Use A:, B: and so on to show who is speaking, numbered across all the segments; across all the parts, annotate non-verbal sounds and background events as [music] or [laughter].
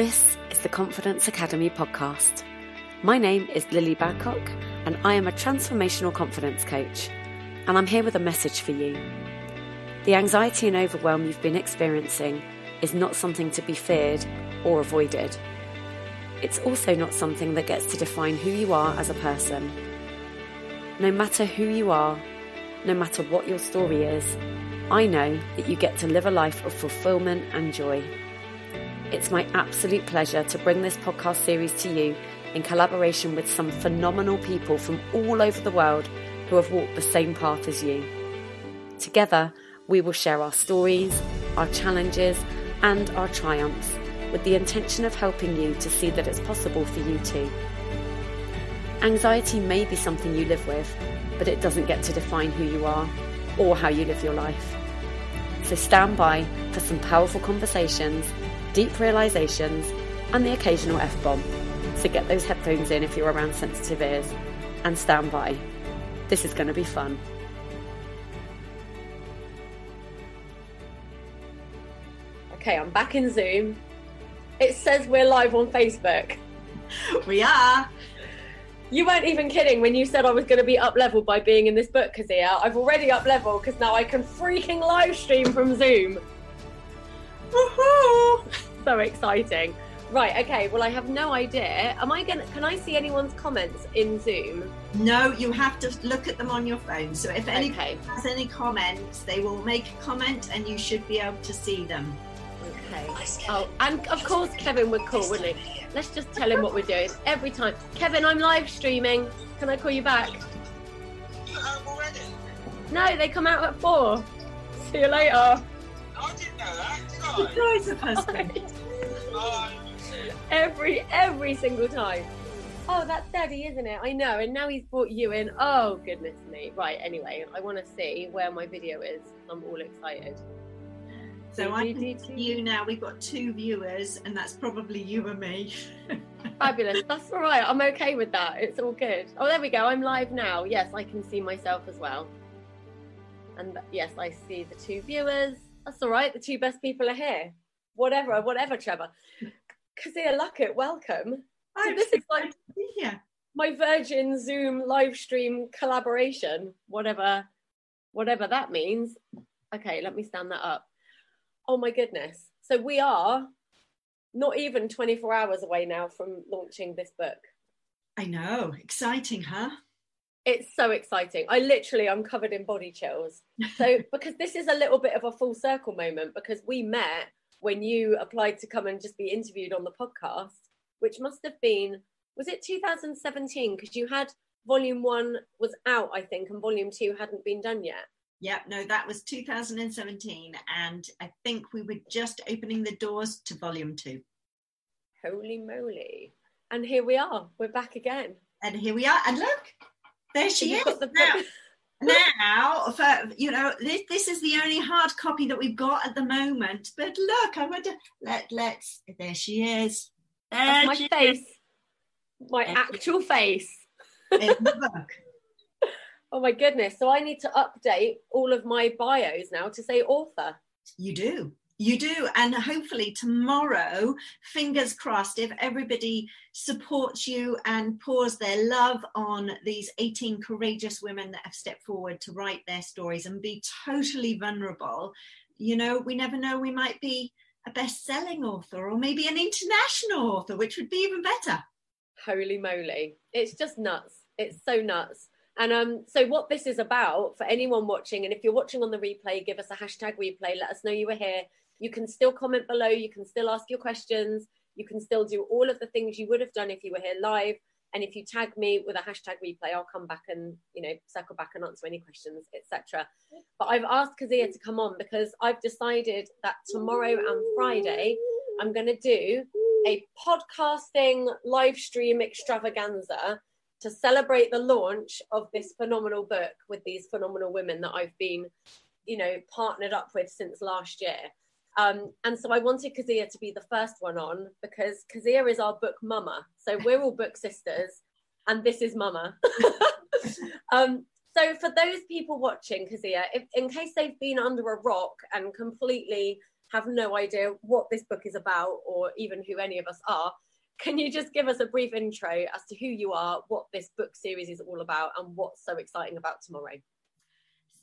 A: This is the Confidence Academy podcast. My name is Lilli Badcock, and I am a transformational confidence coach. And I'm here with a message for you. The anxiety and overwhelm you've been experiencing is not something to be feared or avoided. It's also not something that gets to define who you are as a person. No matter who you are, no matter what your story is, I know that you get to live a life of fulfillment and joy. It's my absolute pleasure to bring this podcast series to you in collaboration with some phenomenal people from all over the world who have walked the same path as you. Together, we will share our stories, our challenges, and our triumphs with the intention of helping you to see that it's possible for you too. Anxiety may be something you live with, but it doesn't get to define who you are or how you live your life. So stand by for some powerful conversations deep realizations, and the occasional F bomb. So get those headphones in if you're around sensitive ears and stand by. This is going to be fun. Okay, I'm back in Zoom. It says we're live on Facebook. [laughs]
B: We are.
A: You weren't even kidding when you said I was going to be up level by being in this book, Kezia. I've already up level because now I can freaking live stream from Zoom. Woohoo! [laughs] So exciting. Right, okay. Well, I have no idea. Am I going to, can I see anyone's comments in Zoom?
B: No, you have to look at them on your phone. So if anyone okay. has any comments, they will make a comment and you should be able to see them.
A: Okay. Oh, and of course Kevin would call, wouldn't he? Let's just tell him what we're doing every time. Kevin, I'm live streaming. Can I call you back? No, they come out at four. See you later.
C: I didn't know that, did I?
B: husband.
A: every every single time. Oh, that's Daddy, isn't it? I know. And now he's brought you in. Oh goodness me. Right. Anyway, I want to see where my video is. I'm all excited.
B: So I can see you now. We've got two viewers, and that's probably you and me. [laughs]
A: Fabulous. That's all right. I'm okay with that. It's all good. Oh, there we go. I'm live now. Yes, I can see myself as well. And yes, I see the two viewers. That's all right. The two best people are here. Whatever, whatever, Trevor. Kezia Luckett, welcome.
B: So this is like
A: yeah. my Virgin Zoom live stream collaboration, whatever, whatever that means. Okay, let me stand that up. Oh my goodness. So we are not even 24 hours away now from launching this book.
B: I know. Exciting, huh?
A: It's so exciting. I literally I'm covered in body chills. So [laughs] because this is a little bit of a full circle moment because we met when you applied to come and just be interviewed on the podcast, which must have been was it 2017 because you had volume 1 was out I think and volume 2 hadn't been done yet.
B: Yeah, no, that was 2017 and I think we were just opening the doors to volume 2.
A: Holy moly. And here we are. We're back again.
B: And here we are. And look, there she is. The now, [laughs] now, for you know, this this is the only hard copy that we've got at the moment. But look, I wonder. Let let's. There she is.
A: There That's my face. Is. My there actual face. oh my goodness! So I need to update all of my bios now to say author.
B: You do. You do. And hopefully, tomorrow, fingers crossed, if everybody supports you and pours their love on these 18 courageous women that have stepped forward to write their stories and be totally vulnerable, you know, we never know, we might be a best selling author or maybe an international author, which would be even better.
A: Holy moly. It's just nuts. It's so nuts. And um, so, what this is about for anyone watching, and if you're watching on the replay, give us a hashtag replay. Let us know you were here. You can still comment below. You can still ask your questions. You can still do all of the things you would have done if you were here live. And if you tag me with a hashtag replay, I'll come back and you know circle back and answer any questions, etc. But I've asked Kezia to come on because I've decided that tomorrow and Friday I'm going to do a podcasting live stream extravaganza to celebrate the launch of this phenomenal book with these phenomenal women that I've been, you know, partnered up with since last year. Um, and so I wanted Kezia to be the first one on because Kezia is our book mama. So we're all book sisters, and this is mama. [laughs] um, so for those people watching, Kezia, if, in case they've been under a rock and completely have no idea what this book is about or even who any of us are, can you just give us a brief intro as to who you are, what this book series is all about, and what's so exciting about tomorrow?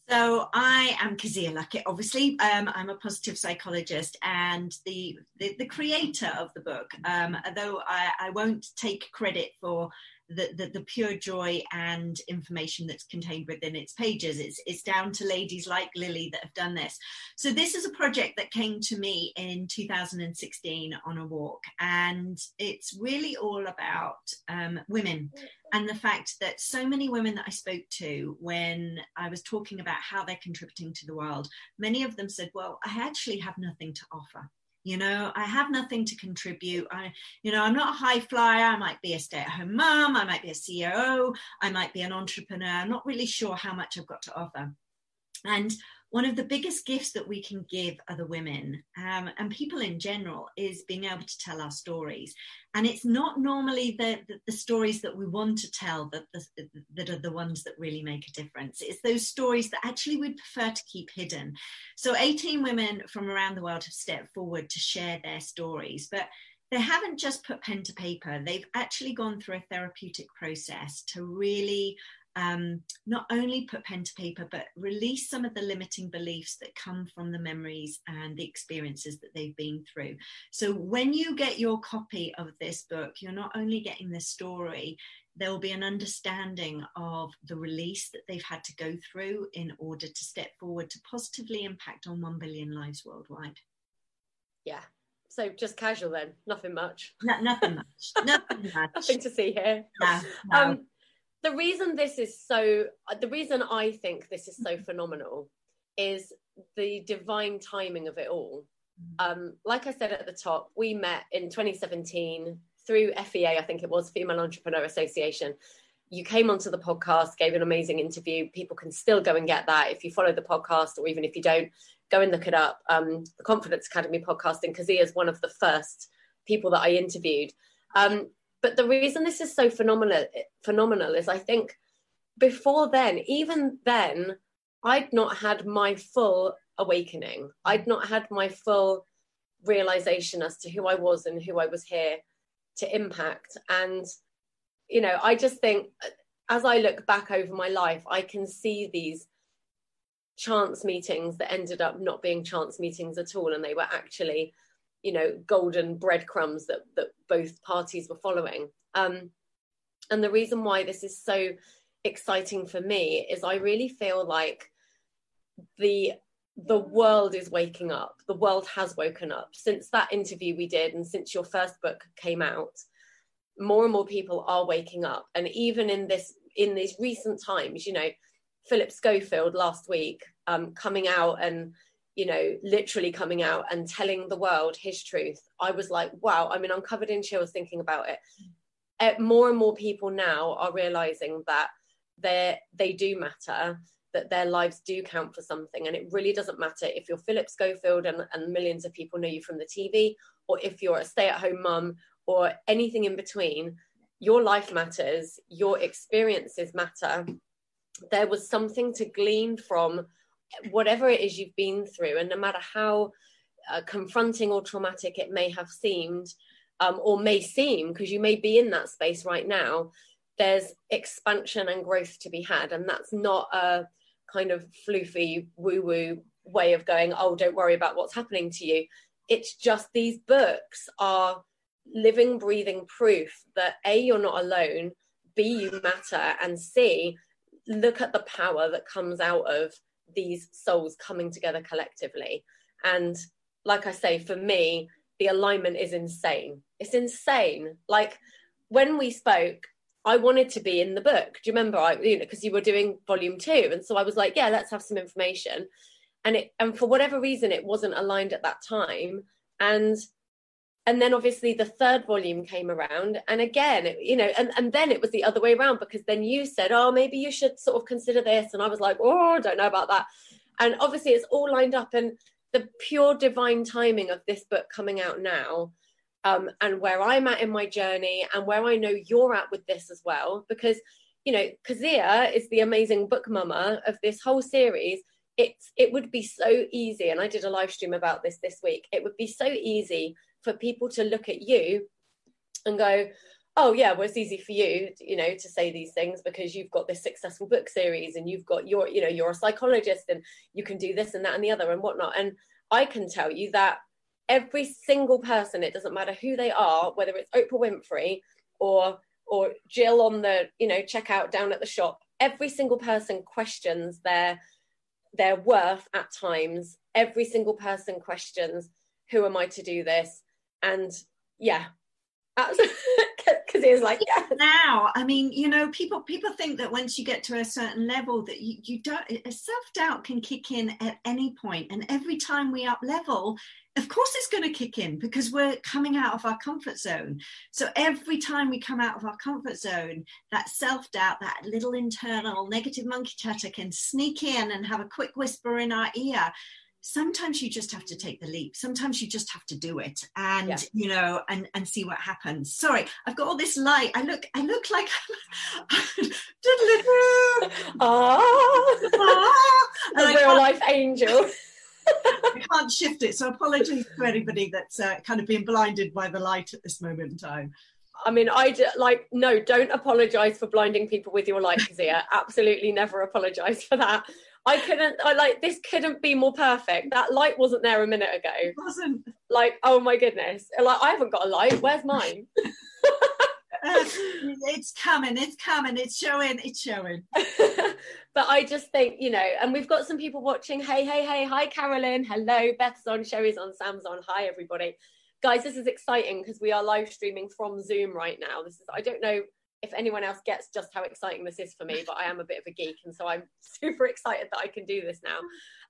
B: So I am Kezia Luckett. Obviously, um, I'm a positive psychologist and the the, the creator of the book. Um, although I, I, won't take credit for the, the, the, pure joy and information that's contained within its pages. It's, it's down to ladies like Lilli that have done this. So, this is a project that came to me in 2016 on a walk, and it's really all about um, women and the fact that so many women that I spoke to when I was talking about how they're contributing to the world, many of them said, Well, I actually have nothing to offer you know i have nothing to contribute. I you know i'm not a high flyer. I might be a stay-at-home mom i might be a ceo i might be an entrepreneur. I'm not really sure how much i've got to offer. And one of the biggest gifts that we can give other women um, and people in general is being able to tell our stories. And it's not normally the, the, the stories that we want to tell that, the, that are the ones that really make a difference. It's those stories that actually we'd prefer to keep hidden. So 18 women from around the world have stepped forward to share their stories. But they haven't just put pen to paper, they've actually gone through a therapeutic process to really um, not only put pen to paper, but release some of the limiting beliefs that come from the memories and the experiences that they've been through. So, when you get your copy of this book, you're not only getting the story, there will be an understanding of the release that they've had to go through in order to step forward to positively impact on 1 billion lives worldwide.
A: Yeah. So just casual then, nothing much.
B: No, nothing much. [laughs] nothing much.
A: nothing to see here. No, no. Um, the reason this is so the reason i think this is so mm-hmm. phenomenal is the divine timing of it all. Mm-hmm. um, like i said at the top we met in 2017 through fea i think it was female entrepreneur association. You came onto the podcast gave an amazing interview. People can still go and get that if you follow the podcast or even if you don't go and look it up. Um, the confidence academy podcasting because he is one of the first people that i interviewed. Um, but the reason this is so phenomenal phenomenal is I think before then, even then, I'd not had my full awakening. I'd not had my full realization as to who I was and who I was here to impact. And, you know, I just think as I look back over my life, I can see these chance meetings that ended up not being chance meetings at all. And they were actually you know golden breadcrumbs that that both parties were following. Um, and the reason why this is so exciting for me is i really feel like the the world is waking up. The world has woken up. Since that interview we did and since your first book came out more and more people are waking up. And even in this in these recent times you know philip schofield last week um, coming out and you know, literally coming out and telling the world his truth, I was like, wow, I mean, I'm covered in chills thinking about it. Uh, more and more people now are realizing that they they do matter, that their lives do count for something, and it really doesn't matter if you're Philip Schofield and, and millions of people know you from the TV, or if you're a stay-at-home mum, or anything in between. Your life matters. Your experiences matter. There was something to glean from whatever it is you've been through, and no matter how uh, confronting or traumatic it may have seemed, um, or may seem, because you may be in that space right now, there's expansion and growth to be had. And that's not a kind of floofy, woo woo way of going, oh, don't worry about what's happening to you. It's just these books are living, breathing proof that A, you're not alone, B, you matter, and C, look at the power that comes out of these souls coming together collectively. And like I say, for me, the alignment is insane. It's insane. Like when we spoke, I wanted to be in the book. Do you remember? I, you know, because you were doing volume two, and so I was like, yeah, let's have some information. And it, and for whatever reason, it wasn't aligned at that time. And and then obviously the third volume came around and again you know and, and then it was the other way around because then you said oh maybe you should sort of consider this and i was like oh i don't know about that. And obviously it's all lined up and the pure divine timing of this book coming out now um, and where i'm at in my journey and where i know you're at with this as well because you know kezia is the amazing book mama of this whole series. It's it would be so easy and i did a live stream about this this week. It would be so easy for people to look at you and go oh yeah well it's easy for you you know to say these things because you've got this successful book series and you've got your you know you're a psychologist and you can do this and that and the other and whatnot and i can tell you that every single person it doesn't matter who they are whether it's oprah winfrey or or jill on the you know checkout down at the shop every single person questions their their worth at times. Every single person questions, who am I to do this? And yeah, because [laughs] he was like, yeah.
B: Now, I mean, you know, people people think that once you get to a certain level, that you, you don't self doubt can kick in at any point, and every time we up level, of course it's going to kick in because we're coming out of our comfort zone. So every time we come out of our comfort zone, that self doubt, that little internal negative monkey chatter can sneak in and have a quick whisper in our ear sometimes you just have to take the leap sometimes you just have to do it and yeah. you know and and see what happens sorry i've got all this light i look i look like [laughs]
A: ah, [laughs] a real life angel [laughs]
B: I can't shift it, so apologies to anybody that's uh, kind of being blinded by the light at this moment in time.
A: I mean, I like no, don't apologize for blinding people with your light, Zia. Absolutely never apologize for that. I couldn't. I like this couldn't be more perfect. That light wasn't there a minute ago.
B: It wasn't.
A: Like, oh my goodness! Like, I haven't got a light. Where's mine? uh, [laughs] [laughs]
B: it's coming. It's coming. It's showing. It's showing. [laughs]
A: but I just think you know, and we've got some people watching. Hey, hey, hey! Hi, Carolyn. Hello, Beth's on. Sherry's on. Sam's on. Hi, everybody. Guys, this is exciting because we are live streaming from Zoom right now. This is. I don't know if anyone else gets just how exciting this is for me, but I am a bit of a geek, and so I'm [laughs] super excited that I can do this now.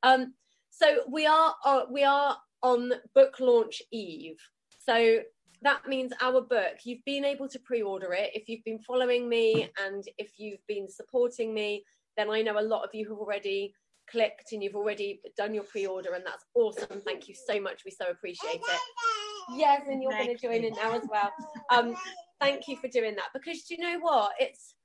A: Um, so we are uh, we are on book launch eve. So that means our book. You've been able to pre-order it if you've been following me and if you've been supporting me. Then I know a lot of you have already clicked and you've already done your pre-order, and that's awesome. Thank you so much. We so appreciate it. Yes, and you're going to join in now as well. Um, thank you for doing that because do you know what? It's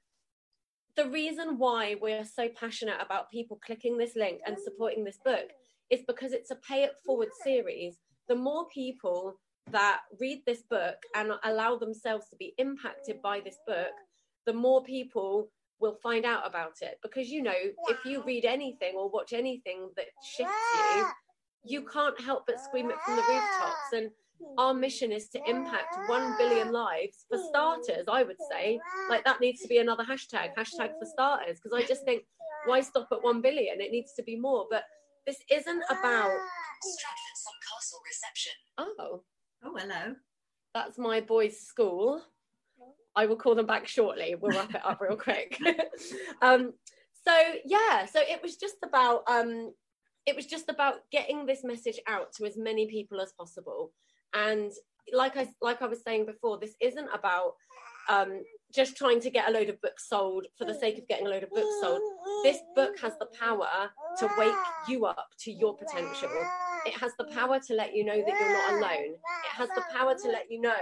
A: the reason why we're so passionate about people clicking this link and supporting this book is because it's a pay it forward series. The more people that read this book and allow themselves to be impacted by this book the more people will find out about it. Because you know if you read anything or watch anything that shifts you you can't help but scream it from the rooftops. And our mission is to impact 1 billion lives for starters i would say. Like that needs to be another hashtag hashtag for starters because i just think why stop at 1 billion? It needs to be more. But this isn't about Stratford Castle reception. Oh.
B: Oh hello.
A: That's my boys school. I will call them back shortly. We'll wrap it up real quick. [laughs] Um so yeah so it was just about um it was just about getting this message out to as many people as possible and like i like i was saying before this isn't about um, just trying to get a load of books sold for the sake of getting a load of books sold. This book has the power to wake you up to your potential. It has the power to let you know that you're not alone. It has the power to let you know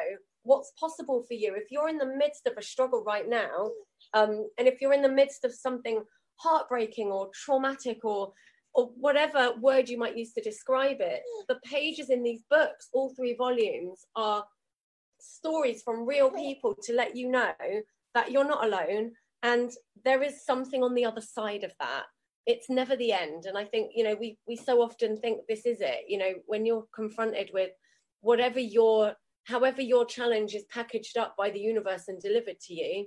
A: what's possible for you. If you're in the midst of a struggle right now um, and if you're in the midst of something heartbreaking or traumatic or or whatever word you might use to describe it, the pages in these books, all three volumes, are stories from real people to let you know that you're not alone and there is something on the other side of that. It's never the end. And i think you know we we so often think this is it. You know when you're confronted with whatever your however your challenge is packaged up by the universe and delivered to you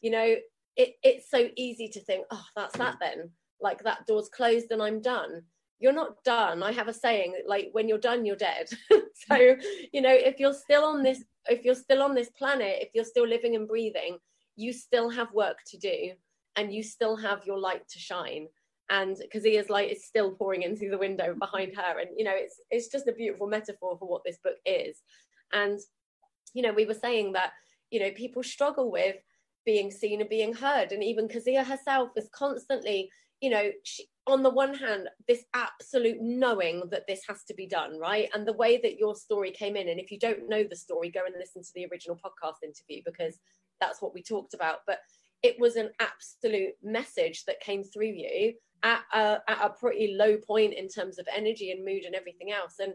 A: you know it, it's so easy to think oh that's that mm. then like that door's closed and I'm done. You're not done. I have a saying like when you're done, you're dead. [laughs] so, you know, if you're still on this, if you're still on this planet, if you're still living and breathing, you still have work to do and you still have your light to shine. And Kezia's light is still pouring in through the window behind her. And, you know, it's it's just a beautiful metaphor for what this book is. And, you know, we were saying that, you know, people struggle with being seen and being heard. And even Kezia herself is constantly you know, she, on the one hand, this absolute knowing that this has to be done, right? And the way that your story came in, and if you don't know the story, go and listen to the original podcast interview because that's what we talked about. But it was an absolute message that came through you at a, at a pretty low point in terms of energy and mood and everything else and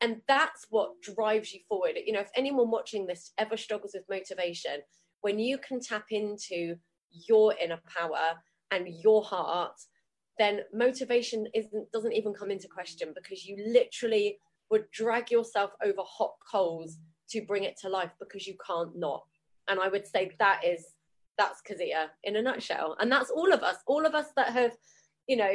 A: and that's what drives you forward you know if anyone watching this ever struggles with motivation when you can tap into your inner power and your heart then motivation isn't doesn't even come into question because you literally would drag yourself over hot coals to bring it to life because you can't not. And i would say that is that's Kezia in a nutshell. And that's all of us all of us that have you know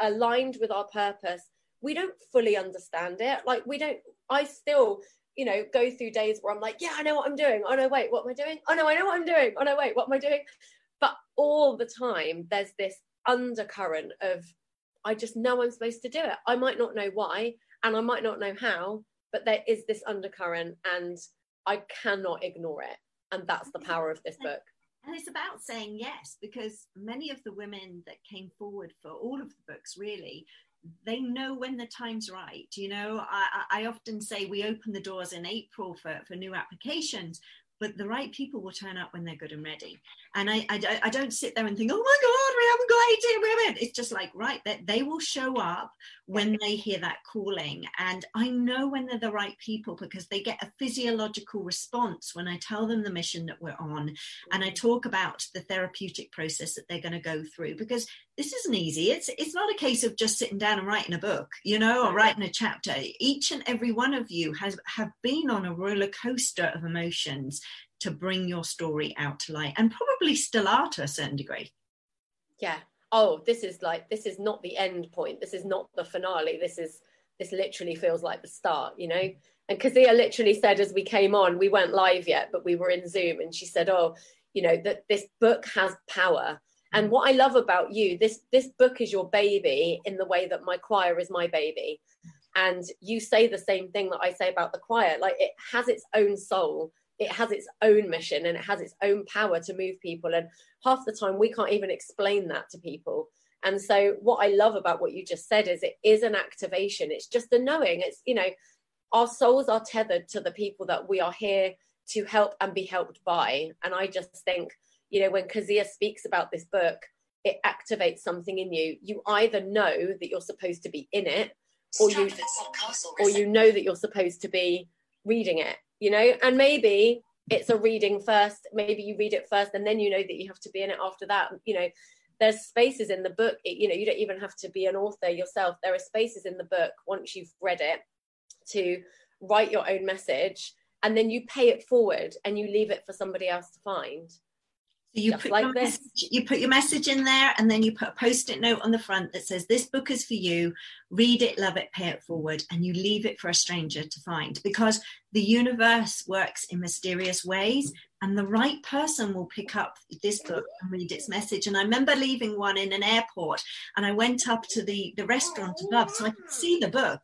A: aligned with our purpose. We don't fully understand it. Like we don't i still you know go through days where i'm like yeah i know what i'm doing. Oh no wait what am i doing? Oh no i know what i'm doing. Oh no wait what am i doing but all the time there's this undercurrent of I just know I'm supposed to do it. I might not know why and I might not know how, but there is this undercurrent and I cannot ignore it. And that's the power of this book.
B: And it's about saying yes, because many of the women that came forward for all of the books really, they know when the time's right. You know, I, I often say we open the doors in April for, for new applications, but the right people will turn up when they're good and ready. And I, I, I don't sit there and think, oh my God, we haven't got 18 women. It's just like, right, that they will show up when they hear that calling. And I know when they're the right people because they get a physiological response when I tell them the mission that we're on. And I mm. talk about the therapeutic process that they're going to go through because this isn't easy. It's it's not a case of just sitting down and writing a book, you know, or writing a chapter. Each and every one of you has have been on a roller coaster of emotions to bring your story out to light, and probably still are to a certain degree.
A: Yeah. Oh, this is like this is not the end point. This is not the finale. This is this literally feels like the start, you know. And Kezia literally said as we came on, we weren't live yet, but we were in Zoom, and she said, "Oh, you know that this book has power." And what I love about you, this this book is your baby in the way that my choir is my baby. And you say the same thing that I say about the choir. Like it has its own soul, it has its own mission, and it has its own power to move people. And half the time we can't even explain that to people. And so what I love about what you just said is it is an activation. It's just a knowing. It's, you know, our souls are tethered to the people that we are here to help and be helped by. And I just think you know when Kezia speaks about this book it activates something in you you either know that you're supposed to be in it or you or you know that you're supposed to be reading it you know? And maybe it's a reading first maybe you read it first and then you know that you have to be in it after that you know? There's spaces in the book you know you don't even have to be an author yourself. There are spaces in the book once you've read it to write your own message and then you pay it forward and you leave it for somebody else to find
B: you put like. Message, you put your message in there, and then you put a post-it note on the front that says, "This book is for you. Read it, love it, pay it forward," and you leave it for a stranger to find because the universe works in mysterious ways, and the right person will pick up this book and read its message. And I remember leaving one in an airport, and I went up to the the restaurant above so I could see the book,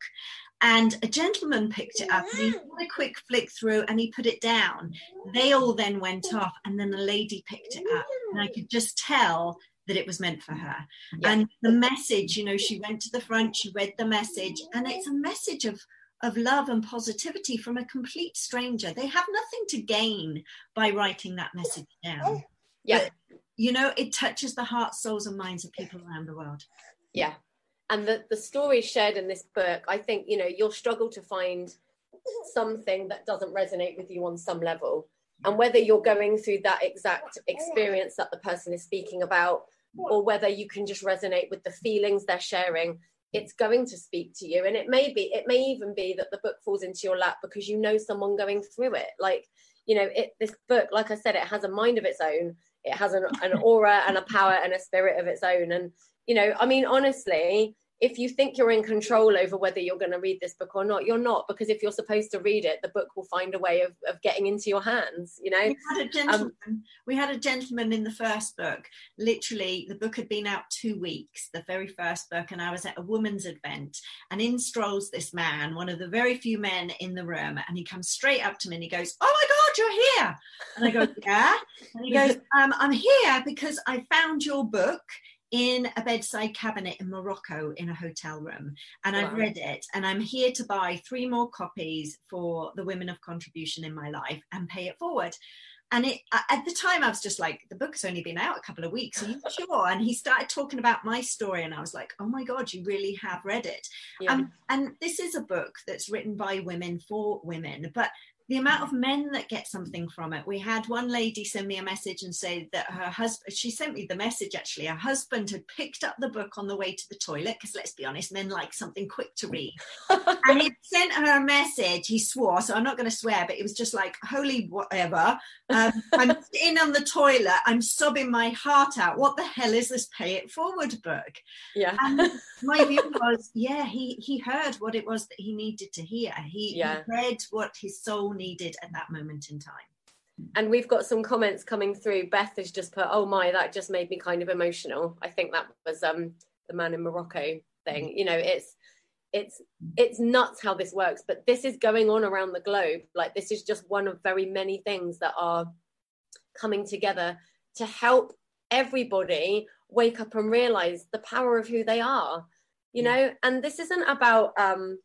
B: and a gentleman picked it up and he had a quick flick through and he put it down. They all then went off, and then a lady picked it up, and I could just tell that it was meant for her. Yeah. And the message, you know, she went to the front, she read the message, and it's a message of of love and positivity from a complete stranger. They have nothing to gain by writing that message down. Oh.
A: Yeah. But,
B: you know, it touches the hearts, souls, and minds of people around the world.
A: Yeah, and the, the stories shared in this book i think you know you'll struggle to find something that doesn't resonate with you on some level. And whether you're going through that exact experience that the person is speaking about or whether you can just resonate with the feelings they're sharing it's going to speak to you. And it may be it may even be that the book falls into your lap because you know someone going through it. Like you know it this book like i said it has a mind of its own it has an, an aura and a power and a spirit of its own. And you know i mean honestly if you think you're in control over whether you're going to read this book or not you're not because if you're supposed to read it the book will find a way of, of getting into your hands you know? We
B: had a gentleman um, we had a gentleman in the first book. Literally the book had been out two weeks the very first book and i was at a woman's event and in strolls this man one of the very few men in the room and he comes straight up to me and he goes oh my god you're here. And i go [laughs] yeah? And he [laughs] goes um, i'm here because i found your book in a bedside cabinet in Morocco in a hotel room. And wow. I've read it, and I'm here to buy three more copies for the women of contribution in my life and pay it forward. and it at the time I was just like, the book's only been out a couple of weeks. Are you [laughs] sure? And he started talking about my story, and I was like, oh my god, you really have read it. Yeah. Um, and this is a book that's written by women for women, but the amount of men that get something from it. We had one lady send me a message and say that her husband, she sent me the message actually, her husband had picked up the book on the way to the toilet, because let's be honest, men like something quick to read. [laughs] and he sent her a message, he swore, so I'm not going to swear, but it was just like, holy whatever. Um, I'm [laughs] in on the toilet, I'm sobbing my heart out. What the hell is this pay it forward book?
A: Yeah.
B: And my view was, yeah, he, he heard what it was that he needed to hear. He, yeah. he read what his soul needed at that moment in time.
A: And we've got some comments coming through. Beth has just put, "Oh my, that just made me kind of emotional." I think that was um, the man in Morocco thing. You know, it's it's it's nuts how this works, but this is going on around the globe. Like this is just one of very many things that are coming together to help everybody wake up and realize the power of who they are. You know, and this isn't about um,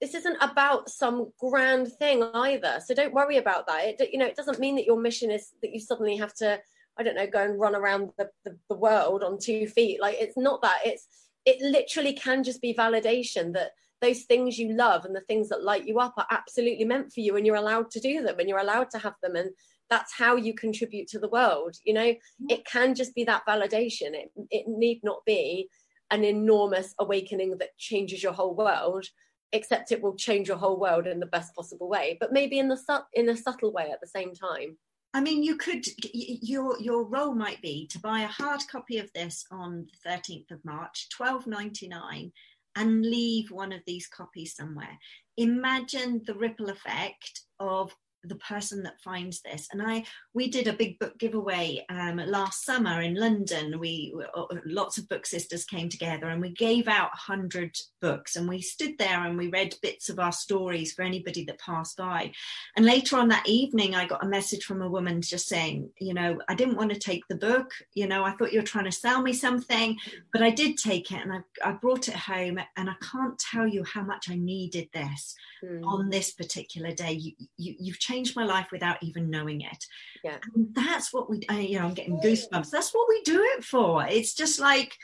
A: this isn't about some grand thing either. So don't worry about that. It you know it doesn't mean that your mission is that you suddenly have to i don't know go and run around the, the, the world on two feet. Like it's not that. It's it literally can just be validation that those things you love and the things that light you up are absolutely meant for you and you're allowed to do them and you're allowed to have them and that's how you contribute to the world you know? It can just be that validation. It, it need not be an enormous awakening that changes your whole world except it will change your whole world in the best possible way but maybe in the su- in a subtle way at the same time
B: I mean, you could your your role might be to buy a hard copy of this on the 13th of March, 12.99, and leave one of these copies somewhere. Imagine the ripple effect of the person that finds this. And i we did a big book giveaway um, last summer in london. We uh, lots of book sisters came together and we gave out 100 books and we stood there and we read bits of our stories for anybody that passed by. And later on that evening i got a message from a woman just saying you know i didn't want to take the book. You know i thought you were trying to sell me something but i did take it and i, I brought it home and i can't tell you how much i needed this mm. on this particular day. You, you, you've changed changed my life without even knowing it.
A: Yeah.
B: And that's what we, you know, I'm getting goosebumps. That's what we do it for. It's just like,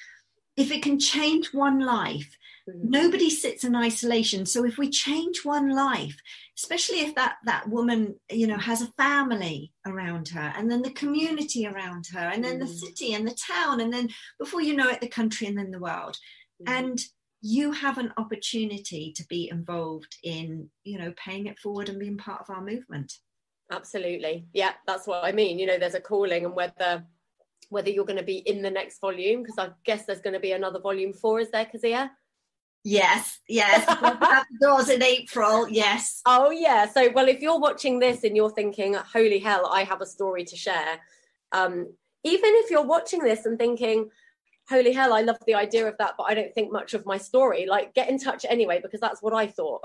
B: if it can change one life, mm-hmm. nobody sits in isolation. So if we change one life, especially if that that woman, you know, has a family around her, and then the community around her, and then mm-hmm. the city and the town, and then before you know it, the country, and then the world. Mm-hmm. And you have an opportunity to be involved in you know paying it forward and being part of our movement.
A: Absolutely. Yeah that's what i mean. You know there's a calling and whether whether you're going to be in the next volume because i guess there's going to be another volume four is there kezia
B: yes yes. [laughs] Doors in april yes.
A: Oh yeah. So well if you're watching this and you're thinking holy hell i have a story to share um even if you're watching this and thinking holy hell, I love the idea of that, but I don't think much of my story. Like, get in touch anyway, because that's what I thought.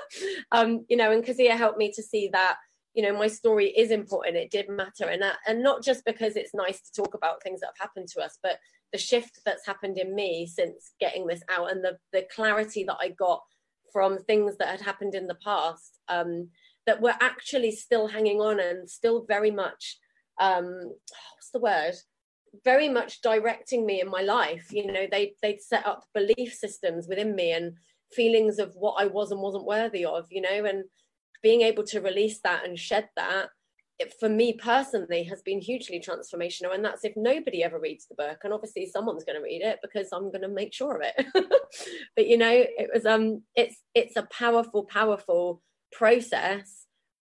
A: [laughs] um, you know, and Kezia helped me to see that, you know, my story is important. It did matter. And that, and not just because it's nice to talk about things that have happened to us, but the shift that's happened in me since getting this out and the, the clarity that I got from things that had happened in the past um, that were actually still hanging on and still very much, um, what's the word? Very much directing me in my life. You know, they they'd set up belief systems within me and feelings of what I was and wasn't worthy of. You know, and being able to release that and shed that it, for me personally has been hugely transformational and that's if nobody ever reads the book and obviously someone's going to read it because i'm going to make sure of it [laughs] but you know it was um it's it's a powerful powerful process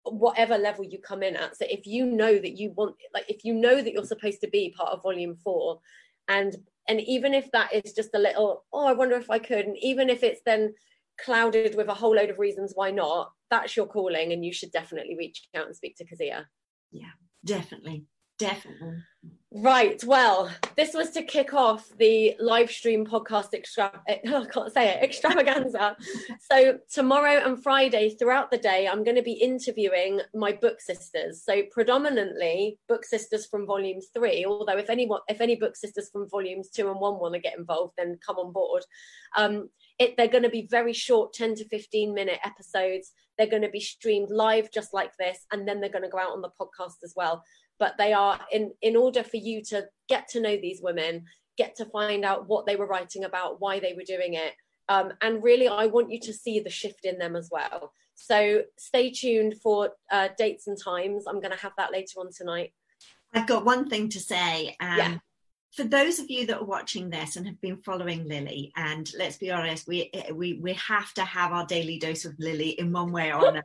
A: whatever level you come in at. So if you know that you want like if you know that you're supposed to be part of volume four and and even if that is just a little oh i wonder if i could and even if it's then clouded with a whole load of reasons why not that's your calling and you should definitely reach out and speak to Kezia.
B: yeah definitely. Definitely
A: Right. Well, this was to kick off the live stream podcast extra. [laughs] I can't say it extravaganza. [laughs] so tomorrow and Friday, throughout the day, I'm going to be interviewing my book sisters. So predominantly book sisters from volume three. Although if any if any book sisters from volumes two and one want to get involved, then come on board. Um, it, they're going to be very short, 10 to 15 minute episodes. They're going to be streamed live just like this, and then they're going to go out on the podcast as well. But they are in in order for you to get to know these women get to find out what they were writing about why they were doing it um, and really i want you to see the shift in them as well. So stay tuned for uh, dates and times. I'm going to have that later on tonight.
B: I've got one thing to say
A: um, yeah
B: for those of you that are watching this and have been following Lilli, and let's be honest, we we we have to have our daily dose of Lilli in one way or [laughs] another.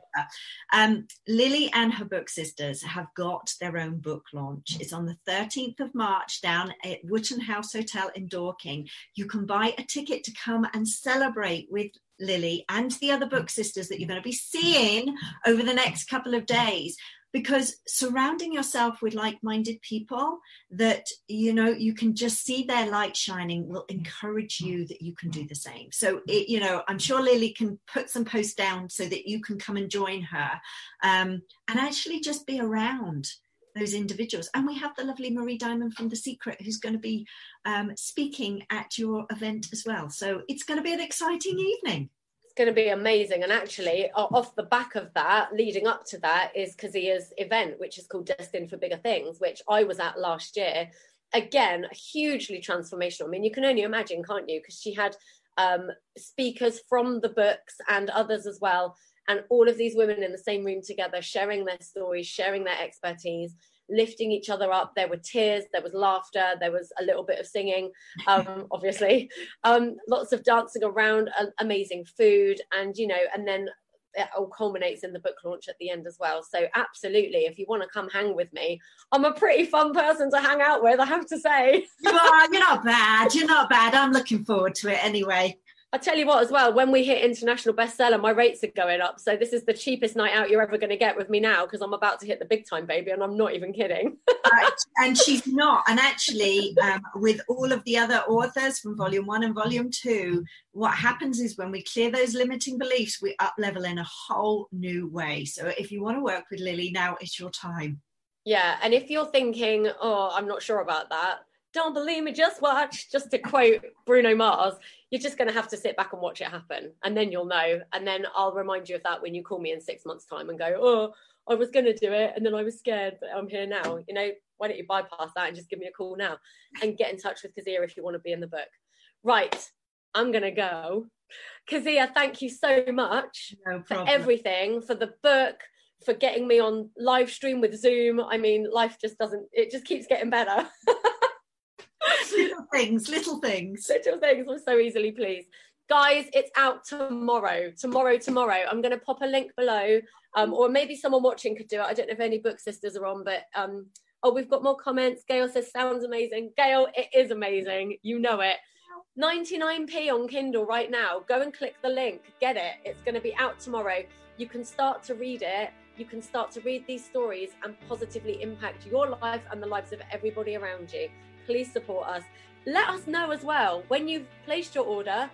B: Um, Lilli and her book sisters have got their own book launch. It's on the 13th of March down at Wotton House Hotel in Dorking. You can buy a ticket to come and celebrate with Lilli and the other book sisters that you're going to be seeing over the next couple of days because surrounding yourself with like-minded people that you know you can just see their light shining will encourage you that you can do the same. So it, you know i'm sure lilli can put some posts down so that you can come and join her um, and actually just be around those individuals. And we have the lovely marie diamond from the secret who's going to be um, speaking at your event as well. So it's going to be an exciting evening
A: going to be amazing. And actually, off the back of that, leading up to that, is Kezia's event, which is called Destined for Bigger Things, which I was at last year. Again, hugely transformational. I mean, you can only imagine, can't you? Because she had um, speakers from the books and others as well. And all of these women in the same room together, sharing their stories, sharing their expertise, lifting each other up. There were tears, there was laughter, there was a little bit of singing, um, [laughs] obviously, um, lots of dancing around, uh, amazing food, and you know, and then it all culminates in the book launch at the end as well. So absolutely, if you want to come hang with me, I'm a pretty fun person to hang out with. I have to say.
B: you are. [laughs] You're not bad. You're not bad. I'm looking forward to it anyway.
A: I tell you what, as well, when we hit international bestseller, my rates are going up. So this is the cheapest night out you're ever going to get with me now because I'm about to hit the big time, baby, and I'm not even kidding. [laughs]
B: uh, and she's not. And actually, um, with all of the other authors from Volume One and Volume Two, what happens is when we clear those limiting beliefs, we up level in a whole new way. So if you want to work with Lilli, now it's your time.
A: Yeah, and if you're thinking, oh, I'm not sure about that, don't believe me, just watch. Just to quote Bruno Mars, you're just going to have to sit back and watch it happen and then you'll know. And then i'll remind you of that when you call me in six months time and go oh i was going to do it and then i was scared but i'm here now you know why don't you bypass that and just give me a call now and get in touch with kezia if you want to be in the book. Right i'm going to go. Kezia thank you so much
B: no
A: for everything for the book for getting me on live stream with zoom. I mean life just doesn't it just keeps getting better [laughs]
B: things, little things.
A: Little things. I'm so easily pleased. Guys, it's out tomorrow. Tomorrow, tomorrow. I'm going to pop a link below, um, or maybe someone watching could do it. I don't know if any book sisters are on, but um, oh, we've got more comments. Gail says, sounds amazing. Gail, it is amazing. You know it. 99p on Kindle right now. Go and click the link. Get it. It's going to be out tomorrow. You can start to read it. You can start to read these stories and positively impact your life and the lives of everybody around you please support us. Let us know as well when you've placed your order.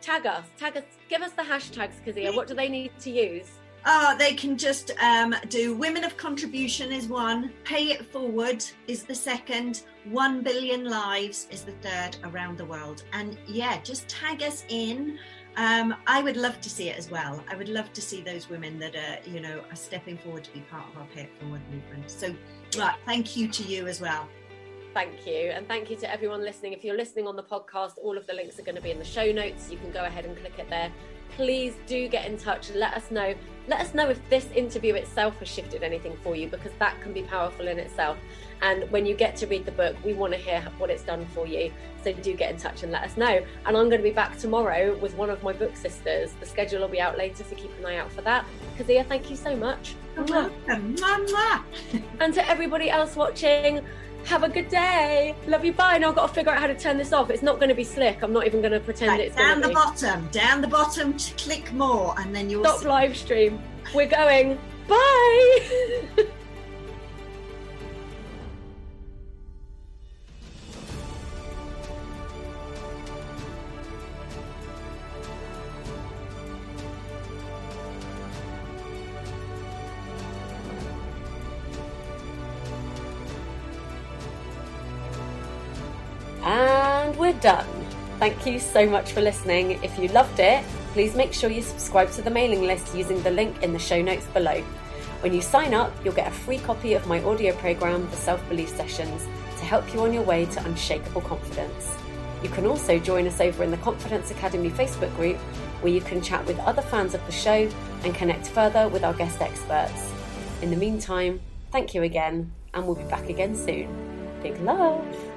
A: Tag us, tag us, give us the hashtags, Kezia. What do they need to use?
B: Oh, they can just um, do Women of Contribution is one, Pay It Forward is the second, One Billion Lives is the third around the world. And yeah, just tag us in. Um, I would love to see it as well. I would love to see those women that are, you know, are stepping forward to be part of our Pay It Forward movement. So, right, thank you to you as well.
A: Thank you. And thank you to everyone listening. If you're listening on the podcast, all of the links are going to be in the show notes. You can go ahead and click it there. Please do get in touch. Let us know. Let us know if this interview itself has shifted anything for you because that can be powerful in itself. And when you get to read the book, we want to hear what it's done for you. So do get in touch and let us know. And I'm going to be back tomorrow with one of my book sisters. The schedule will be out later, so keep an eye out for that. Kezia, thank you so much.
B: You're welcome.
A: and to everybody else watching, have a good day. Love you. Bye. Now I've got to figure out how to turn this off. It's not going to be slick. I'm not even going to pretend right, it's
B: down the
A: be.
B: bottom. Down the bottom. Click more, and then you'll
A: stop see. live stream. We're going. Bye. [laughs] done. Thank you so much for listening. If you loved it, please make sure you subscribe to the mailing list using the link in the show notes below. When you sign up, you'll get a free copy of my audio program, The Self Belief Sessions, to help you on your way to unshakable confidence. You can also join us over in the Confidence Academy Facebook group, where you can chat with other fans of the show and connect further with our guest experts. In the meantime, thank you again, and we'll be back again soon. Big love!